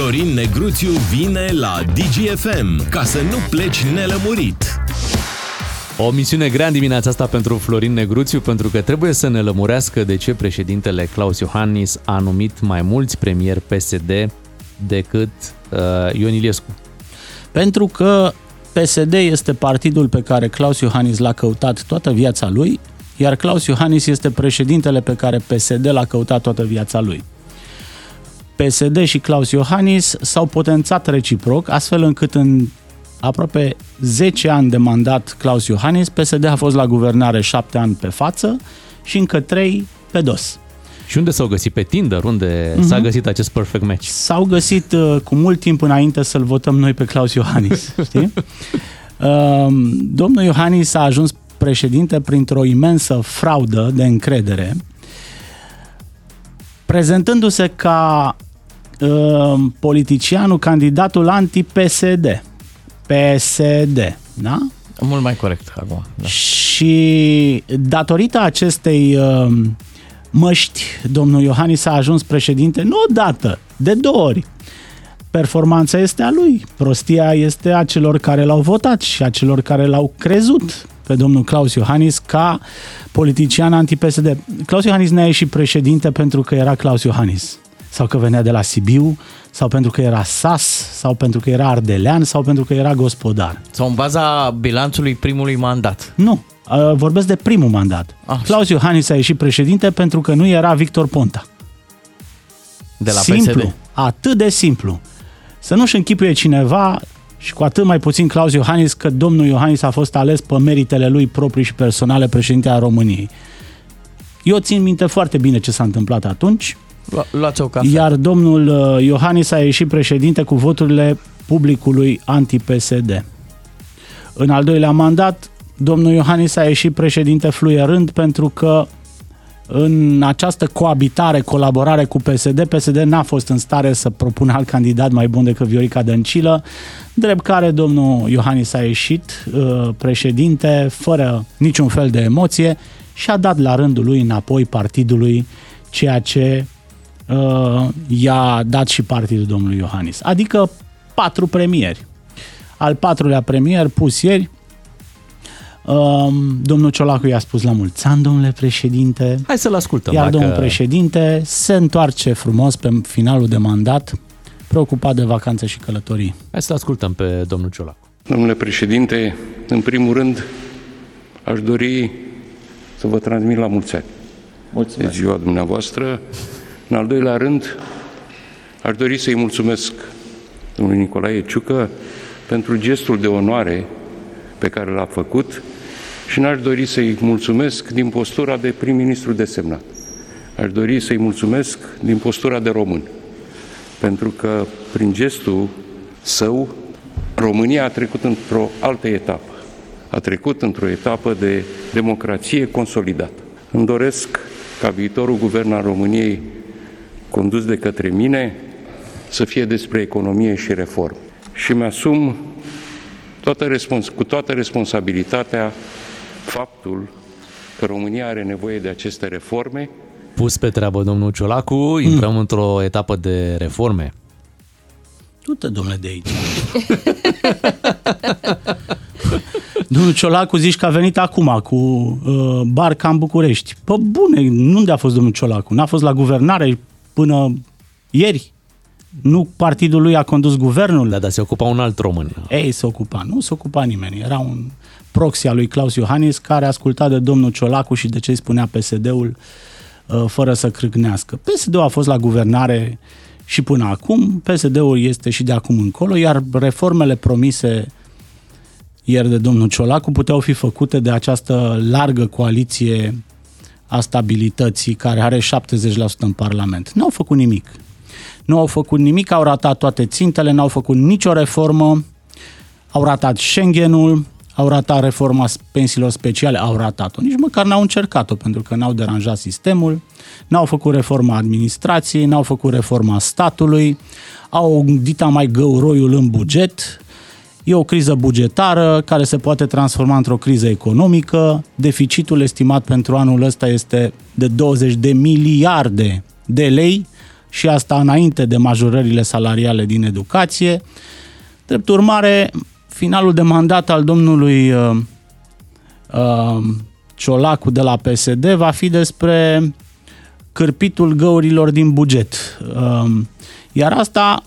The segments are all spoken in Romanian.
Florin Negruțiu vine la DGFM ca să nu pleci nelămurit. O misiune grea în dimineața asta pentru Florin Negruțiu, pentru că trebuie să ne lămurească de ce președintele Claus Iohannis a numit mai mulți premieri PSD decât uh, Ion Iliescu. Pentru că PSD este partidul pe care Claus Iohannis l-a căutat toată viața lui, iar Claus Iohannis este președintele pe care PSD l-a căutat toată viața lui. PSD și Claus Iohannis s-au potențat reciproc, astfel încât în aproape 10 ani de mandat Claus Iohannis, PSD a fost la guvernare 7 ani pe față și încă 3 pe dos. Și unde s-au găsit? Pe Tinder? Unde mm-hmm. s-a găsit acest perfect match? S-au găsit uh, cu mult timp înainte să-l votăm noi pe Claus Iohannis, știi? Uh, domnul Iohannis a ajuns președinte printr-o imensă fraudă de încredere, prezentându-se ca uh, politicianul, candidatul anti-PSD. PSD, da? Mult mai corect acum. Da. Și datorită acestei uh, măști, domnul Iohannis a ajuns președinte nu odată, de două ori. Performanța este a lui, prostia este a celor care l-au votat și a celor care l-au crezut pe domnul Claus Iohannis ca politician anti-PSD. Claus Iohannis ne-a ieșit președinte pentru că era Claus Iohannis sau că venea de la Sibiu, sau pentru că era sas, sau pentru că era ardelean, sau pentru că era gospodar. Sau în baza bilanțului primului mandat. Nu, vorbesc de primul mandat. Ah. Claus Iohannis a ieșit președinte pentru că nu era Victor Ponta. De la simplu, PSD. atât de simplu. Să nu-și închipuie cineva și cu atât mai puțin Claus Iohannis că domnul Iohannis a fost ales pe meritele lui proprii și personale președinte a României. Eu țin minte foarte bine ce s-a întâmplat atunci. Luați o cafea. Iar domnul uh, Iohannis a ieșit președinte cu voturile publicului anti-PSD. În al doilea mandat, domnul Iohannis a ieșit președinte fluierând pentru că în această coabitare, colaborare cu PSD, PSD n-a fost în stare să propună alt candidat mai bun decât Viorica Dăncilă, drept care domnul Iohannis a ieșit uh, președinte fără niciun fel de emoție și a dat la rândul lui înapoi partidului ceea ce uh, i-a dat și partidul domnului Iohannis. Adică patru premieri. Al patrulea premier pus ieri, Um, domnul Ciolacu i-a spus la mulți ani, domnule președinte. Hai să-l ascultăm. Iar dacă... domnul președinte se întoarce frumos pe finalul de mandat, preocupat de vacanțe și călătorii. Hai să-l ascultăm pe domnul Ciolacu. Domnule președinte, în primul rând, aș dori să vă transmit la mulți ani. Mulțumesc. De ziua dumneavoastră. În al doilea rând, aș dori să-i mulțumesc domnului Nicolae Ciucă pentru gestul de onoare pe care l-a făcut și n-aș dori să-i mulțumesc din postura de prim-ministru desemnat. Aș dori să-i mulțumesc din postura de român, pentru că prin gestul său România a trecut într-o altă etapă. A trecut într-o etapă de democrație consolidată. Îmi doresc ca viitorul guvern al României condus de către mine să fie despre economie și reformă. Și mi-asum toată respons- cu toată responsabilitatea faptul că România are nevoie de aceste reforme. Pus pe treabă domnul Ciolacu, intrăm mm. într-o etapă de reforme. Du-te, domnule, de aici. Domnul Ciolacu zici că a venit acum cu uh, barca în București. Pă bune, nu unde a fost domnul Ciolacu? N-a fost la guvernare până ieri? Nu partidul lui a condus guvernul? Da, dar se ocupa un alt român. Ei, se ocupa. Nu se ocupa nimeni. Era un proxy al lui Claus Iohannis care asculta de domnul Ciolacu și de ce îi spunea PSD-ul uh, fără să crâgnească. PSD-ul a fost la guvernare și până acum, PSD-ul este și de acum încolo, iar reformele promise ieri de domnul Ciolacu puteau fi făcute de această largă coaliție a stabilității care are 70% în Parlament. Nu au făcut nimic. Nu au făcut nimic, au ratat toate țintele, n-au făcut nicio reformă, au ratat Schengenul, au ratat reforma pensiilor speciale, au ratat-o. Nici măcar n-au încercat-o, pentru că n-au deranjat sistemul, n-au făcut reforma administrației, n-au făcut reforma statului, au dita mai găuroiul în buget, E o criză bugetară care se poate transforma într-o criză economică. Deficitul estimat pentru anul ăsta este de 20 de miliarde de lei, și asta înainte de majorările salariale din educație. Drept urmare, finalul de mandat al domnului uh, uh, Ciolacu de la PSD va fi despre cârpitul găurilor din buget. Uh, iar asta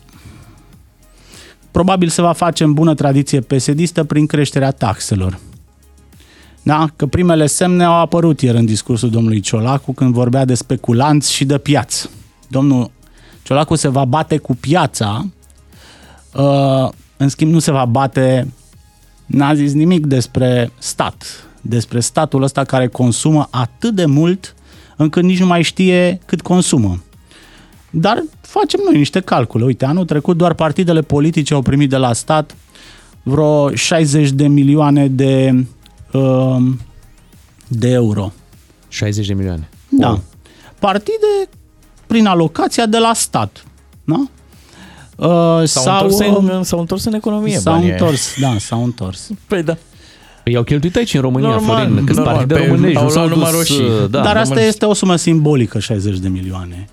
probabil se va face în bună tradiție pesedistă prin creșterea taxelor. Da? Că primele semne au apărut ieri în discursul domnului Ciolacu când vorbea de speculanți și de piață. Domnul Ciolacu se va bate cu piața, uh, în schimb nu se va bate, n-a zis nimic despre stat, despre statul ăsta care consumă atât de mult încât nici nu mai știe cât consumă. Dar facem noi niște calcule. Uite, anul trecut doar partidele politice au primit de la stat vreo 60 de milioane de, uh, de euro. 60 de milioane. Da. Wow. Partide prin alocația de la stat. Da? Uh, s-au, sau, întors în, s-au întors în economie S-au întors, da, s-au întors. Păi da. Păi au cheltuit aici în România, normal, Florin, câți partide românești nu s-au dus, roșii. Da, Dar asta este o sumă simbolică, 60 de milioane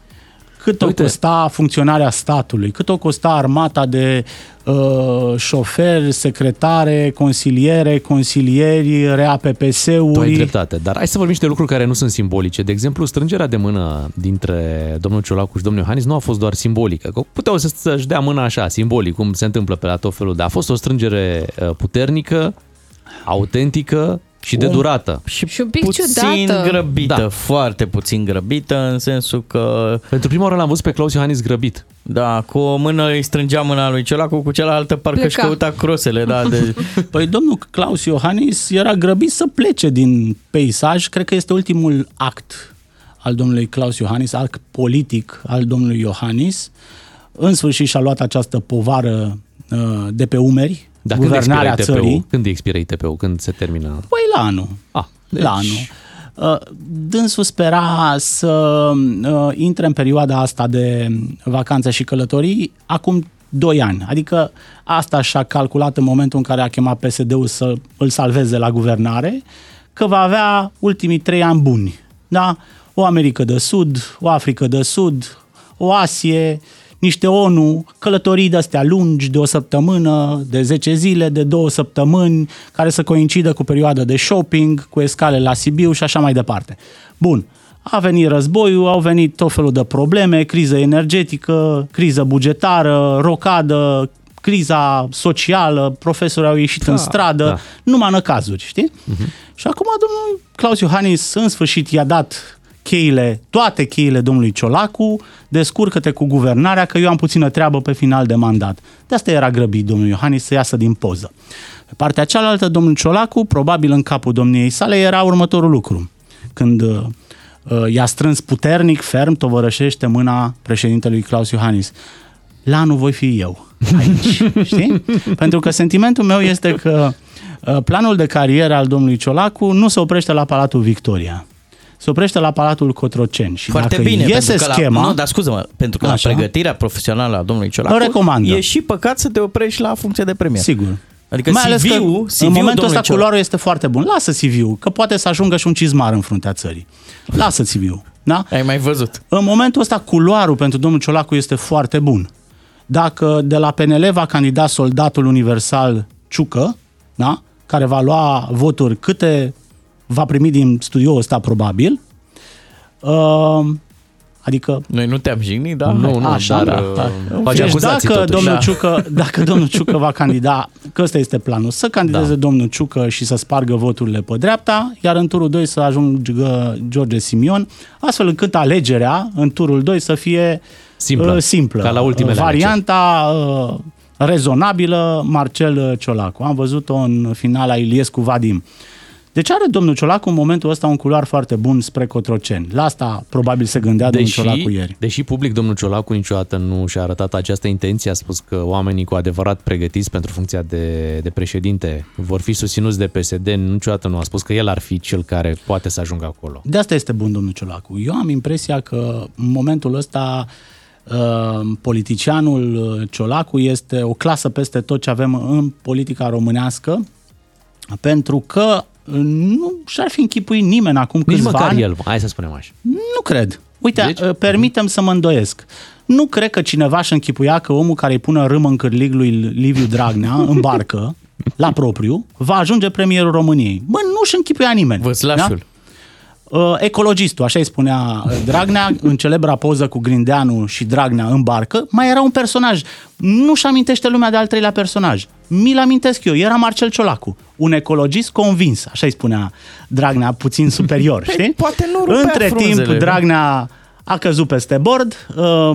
cât Uite. o costa funcționarea statului, cât o costa armata de uh, șoferi, secretare, consiliere, consilieri, RAPPS-uri. Tu ai dreptate, dar hai să vorbim și de lucruri care nu sunt simbolice. De exemplu, strângerea de mână dintre domnul Ciolacu și domnul Iohannis nu a fost doar simbolică. Că puteau să-și dea mâna așa, simbolic, cum se întâmplă pe la tot felul, dar a fost o strângere uh, puternică, autentică, și de durată. Și, și un pic puțin ciudată. grăbită, da. foarte puțin grăbită, în sensul că... Pentru prima oară l-am văzut pe Claus Iohannis grăbit. Da, cu o mână îi strângea mâna lui Ciolacu, cu cealaltă parcă își căuta crosele. Da, de... Păi domnul Claus Iohannis era grăbit să plece din peisaj. Cred că este ultimul act al domnului Claus Iohannis, act politic al domnului Iohannis. În sfârșit și-a luat această povară uh, de pe umeri, dar guvernarea când țării. Când expiră ITP-ul? Când se termină? Păi la anul. Ah, deci... La anul. Uh, dânsul spera să uh, intre în perioada asta de vacanță și călătorii acum 2 ani. Adică asta și-a calculat în momentul în care a chemat PSD-ul să îl salveze la guvernare, că va avea ultimii 3 ani buni. Da? O Americă de Sud, o Africă de Sud, o Asie, niște ONU, călătorii de-astea lungi, de o săptămână, de 10 zile, de două săptămâni, care să coincidă cu perioada de shopping, cu escale la Sibiu și așa mai departe. Bun, a venit războiul, au venit tot felul de probleme, criză energetică, criză bugetară, rocadă, criza socială, profesorii au ieșit da, în stradă, da. numai în cazuri, știi? Uh-huh. Și acum domnul Claus Iohannis în sfârșit i-a dat cheile, toate cheile domnului Ciolacu, descurcă-te cu guvernarea că eu am puțină treabă pe final de mandat. De asta era grăbit domnul Iohannis să iasă din poză. Pe partea cealaltă, domnul Ciolacu, probabil în capul domniei sale, era următorul lucru. Când uh, uh i-a strâns puternic, ferm, tovărășește mâna președintelui Claus Iohannis. La anul voi fi eu aici, știi? Pentru că sentimentul meu este că uh, planul de carieră al domnului Ciolacu nu se oprește la Palatul Victoria se oprește la Palatul Cotroceni. Și Foarte dacă bine, iese pentru schema... La, nu, dar scuză-mă, pentru că așa, la pregătirea profesională a domnului Ciolacu recomandă. e și păcat să te oprești la funcție de premier. Sigur. Adică Mai ales CV-ul, CV-ul în momentul ăsta culoarul este foarte bun. Lasă CV-ul, că poate să ajungă și un cizmar în fruntea țării. Lasă CV-ul. Da? Ai mai văzut. În momentul ăsta culoarul pentru domnul Ciolacu este foarte bun. Dacă de la PNL va candida soldatul universal Ciucă, da? care va lua voturi câte va primi din studioul ăsta probabil, Uh, adică... Noi nu te-am jignit, da? Nu, nu, Așa, dar da, da. Deci dacă domnul, da. Ciucă, dacă domnul Ciucă va candida, că ăsta este planul, să candideze da. domnul Ciucă și să spargă voturile pe dreapta, iar în turul 2 să ajungă George Simion, astfel încât alegerea în turul 2 să fie simplă, uh, simplă. ca la ultimele Varianta uh, rezonabilă Marcel Ciolacu. Am văzut-o în finala Iliescu Vadim. Deci are domnul Ciolacu în momentul ăsta un culoar foarte bun spre Cotroceni. La asta probabil se gândea deși, domnul Ciolacu ieri. Deși public domnul Ciolacu niciodată nu și-a arătat această intenție, a spus că oamenii cu adevărat pregătiți pentru funcția de, de președinte vor fi susținuți de PSD, niciodată nu a spus că el ar fi cel care poate să ajungă acolo. De asta este bun domnul Ciolacu. Eu am impresia că în momentul ăsta uh, politicianul Ciolacu este o clasă peste tot ce avem în politica românească, pentru că nu și-ar fi închipuit nimeni acum Nici câțiva măcar ani. el, hai să spunem așa. Nu cred. Uite, deci? Uh, permitem să mă îndoiesc. Nu cred că cineva și închipuia că omul care îi pune râmă în cârlig lui Liviu Dragnea în barcă, la propriu, va ajunge premierul României. Bă, nu-și închipuia nimeni. Văslașul. Da? Uh, ecologistul, așa îi spunea uh, Dragnea, în celebra poză cu Grindeanu și Dragnea în barcă, mai era un personaj. Nu-și amintește lumea de al treilea personaj. Mi-l amintesc eu, era Marcel Ciolacu, un ecologist convins, așa îi spunea Dragnea, puțin superior, Păi, știi? poate nu Între frunzele, timp, Dragnea a căzut peste bord, uh,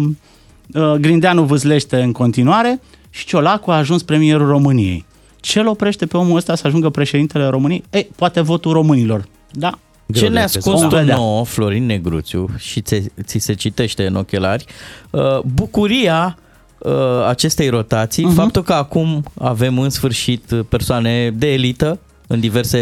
uh, Grindeanu vâzlește în continuare și Ciolacu a ajuns premierul României. Ce îl oprește pe omul ăsta să ajungă președintele României? Ei, poate votul românilor. Da, Ce Greu de ne-a crezut. scos Vom tu vedea. nouă, Florin Negruțiu, și ți, ți se citește în ochelari, uh, bucuria uh, acestei rotații, Mhm. uh-huh. faptul că acum avem în sfârșit persoane de elită în diverse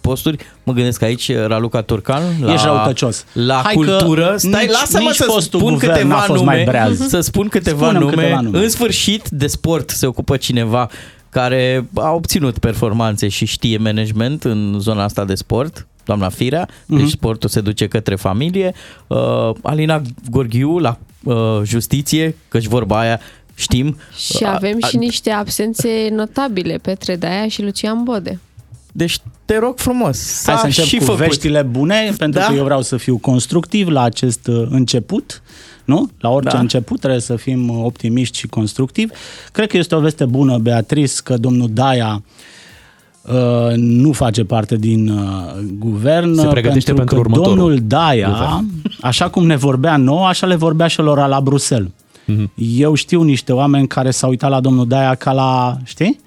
posturi. Mă gândesc aici Raluca Turcan la, Ești răutăcios. la Hai că cultură. Stai, nici- lasă-mă nici să fostul spun guvern câteva n-a fost nume. mai breaz. Să spun câteva Spune-mi nume. câteva nume. În sfârșit, de sport se ocupă cineva care a obținut performanțe și știe management în zona asta de sport, doamna Firea, deci Mhm. sportul se duce către familie. Uh, Alina Gorghiu la uh, justiție, căci vorba aia știm. Și Uh, avem a- și niște absențe notabile, Petre Daia și Lucian Bode. Deci te rog frumos, s-a Hai să încep și cu făcut. veștile bune, pentru Da. că eu vreau să fiu constructiv la acest uh, început. Nu? La orice Da. început trebuie să fim uh, optimiști și constructivi. Cred că este o veste bună, Beatrice, că domnul Daia uh, nu face parte din uh, guvern. Se pregătește pentru că următorul domnul Daia, guvern. așa cum ne vorbea nouă, așa le vorbea și lor la Bruxelles. Mhm. Eu știu niște oameni care s-au uitat la domnul Daia ca la, știi?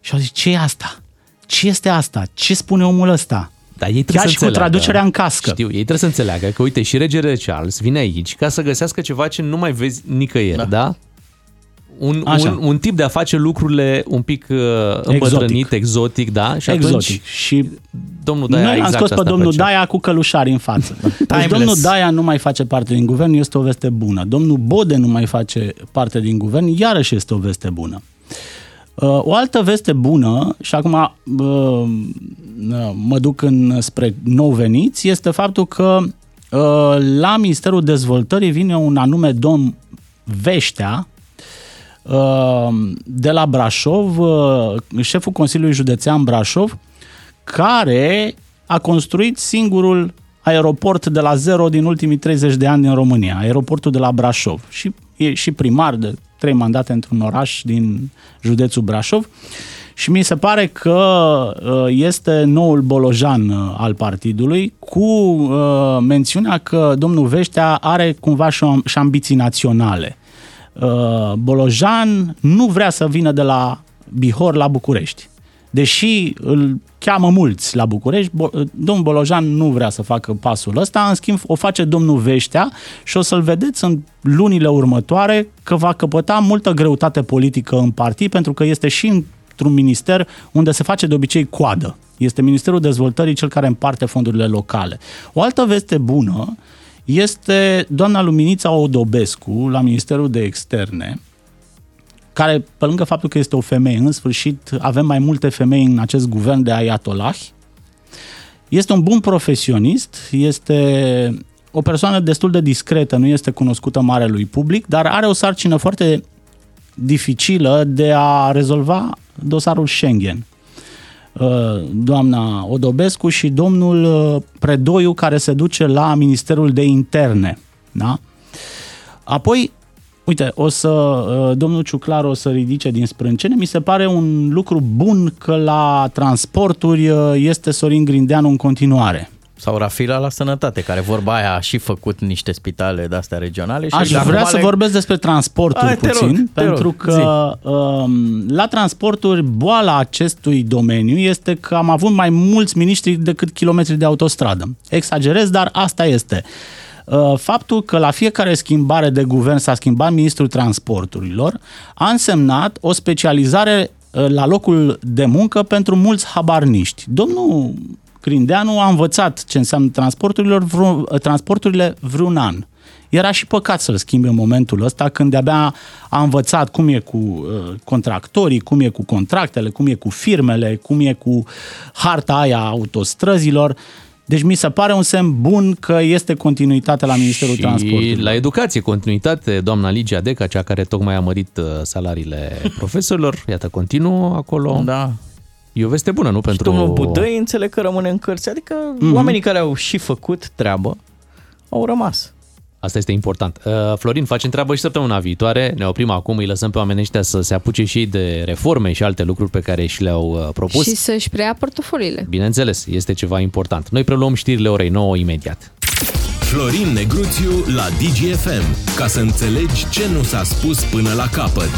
Și au zis, ce e asta? Ce este asta? Ce spune omul ăsta? Dar ei trebuie Chiar să și cu înțeleagă. traducerea în cască. Știu, ei trebuie să înțeleagă că, uite, și regele Charles vine aici ca să găsească ceva ce nu mai vezi nicăieri, da? da? Un, Așa. un, un tip de a face lucrurile un pic uh, îmbătrânit, exotic, da? Și Exotic. atunci Și domnul Daia noi am exact scos pe asta domnul făcea. Daia cu călușari în față. Deci Timeless. domnul Daia nu mai face parte din guvern, este o veste bună. Domnul Bode nu mai face parte din guvern, iarăși este o veste bună. Uh, O altă veste bună, și acum uh, mă duc în, spre nou veniți, este faptul că uh, la Ministerul Dezvoltării vine un anume domn Veștea, uh, de la Brașov, uh, șeful Consiliului Județean Brașov, care a construit singurul aeroport de la zero din ultimii 30 de ani din România, aeroportul de la Brașov. Și e și primar de trei mandate într-un oraș din județul Brașov. Și mi se pare că uh, este noul bolojan uh, al partidului cu uh, mențiunea că domnul Veștea are cumva și și ambiții naționale. Uh, Bolojan nu vrea să vină de la Bihor la București. Deși îl cheamă mulți la București, Bo- domnul Bolojan nu vrea să facă pasul ăsta, în schimb o face domnul Veștea și o să-l vedeți în lunile următoare că va căpăta multă greutate politică în partid, pentru că este și într-un minister unde se face de obicei coadă. Este Ministerul Dezvoltării cel care împarte fondurile locale. O altă veste bună este doamna Luminița Odobescu la Ministerul de Externe, care, pe lângă faptul că este o femeie, în sfârșit avem mai multe femei în acest guvern de ayatollah, este un bun profesionist, este o persoană destul de discretă, nu este cunoscută marelui public, dar are o sarcină foarte dificilă de a rezolva dosarul Schengen. Uh, Doamna Odobescu și domnul uh, Predoiu care se duce la Ministerul de Interne. Da? Apoi, uite, o să, uh, domnul Ciuclar o să ridice din sprâncene. Mi se pare un lucru bun că la transporturi uh, este Sorin Grindeanu în continuare. Sau Rafila la sănătate, care vorba aia a și făcut niște spitale de-astea regionale. Și Aș acum vrea să le- vorbesc despre transporturi Hai, te puțin, rog, te pentru rog, că um, la transporturi boala acestui domeniu este că am avut mai mulți miniștri decât kilometri de autostradă. Exagerez, dar asta este. Uh, Faptul că la fiecare schimbare de guvern s-a schimbat ministrul transporturilor a însemnat o specializare uh, la locul de muncă pentru mulți habarniști. Domnul Grindeanu a învățat ce înseamnă transporturilor vreo, transporturile vreun an. Era și păcat să-l schimbe în momentul ăsta când de-abia a învățat cum e cu uh, contractorii, cum e cu contractele, cum e cu firmele, cum e cu harta aia a autostrăzilor. Deci mi se pare un semn bun că este continuitate la Ministerul și Transportului. la educație, continuitate, doamna Ligia Deca, cea care tocmai a mărit uh, salariile profesorilor, iată, continuă acolo. Da. E o veste bună, nu? Și Pentru... domnul Budăi înțeleg că rămâne în cărți. Adică mm-hmm. oamenii care au și făcut treabă au rămas. Asta este important. Uh, Florin, facem treabă și săptămâna viitoare. Ne oprim acum, îi lăsăm pe oamenii ăștia să se apuce și ei de reforme și alte lucruri pe care și le-au uh, propus. Și să-și preia portofoliile. Bineînțeles, este ceva important. Noi preluăm știrile orei 9 imediat. Florin Negruțiu la DGFM. Ca să înțelegi ce nu s-a spus până la capăt.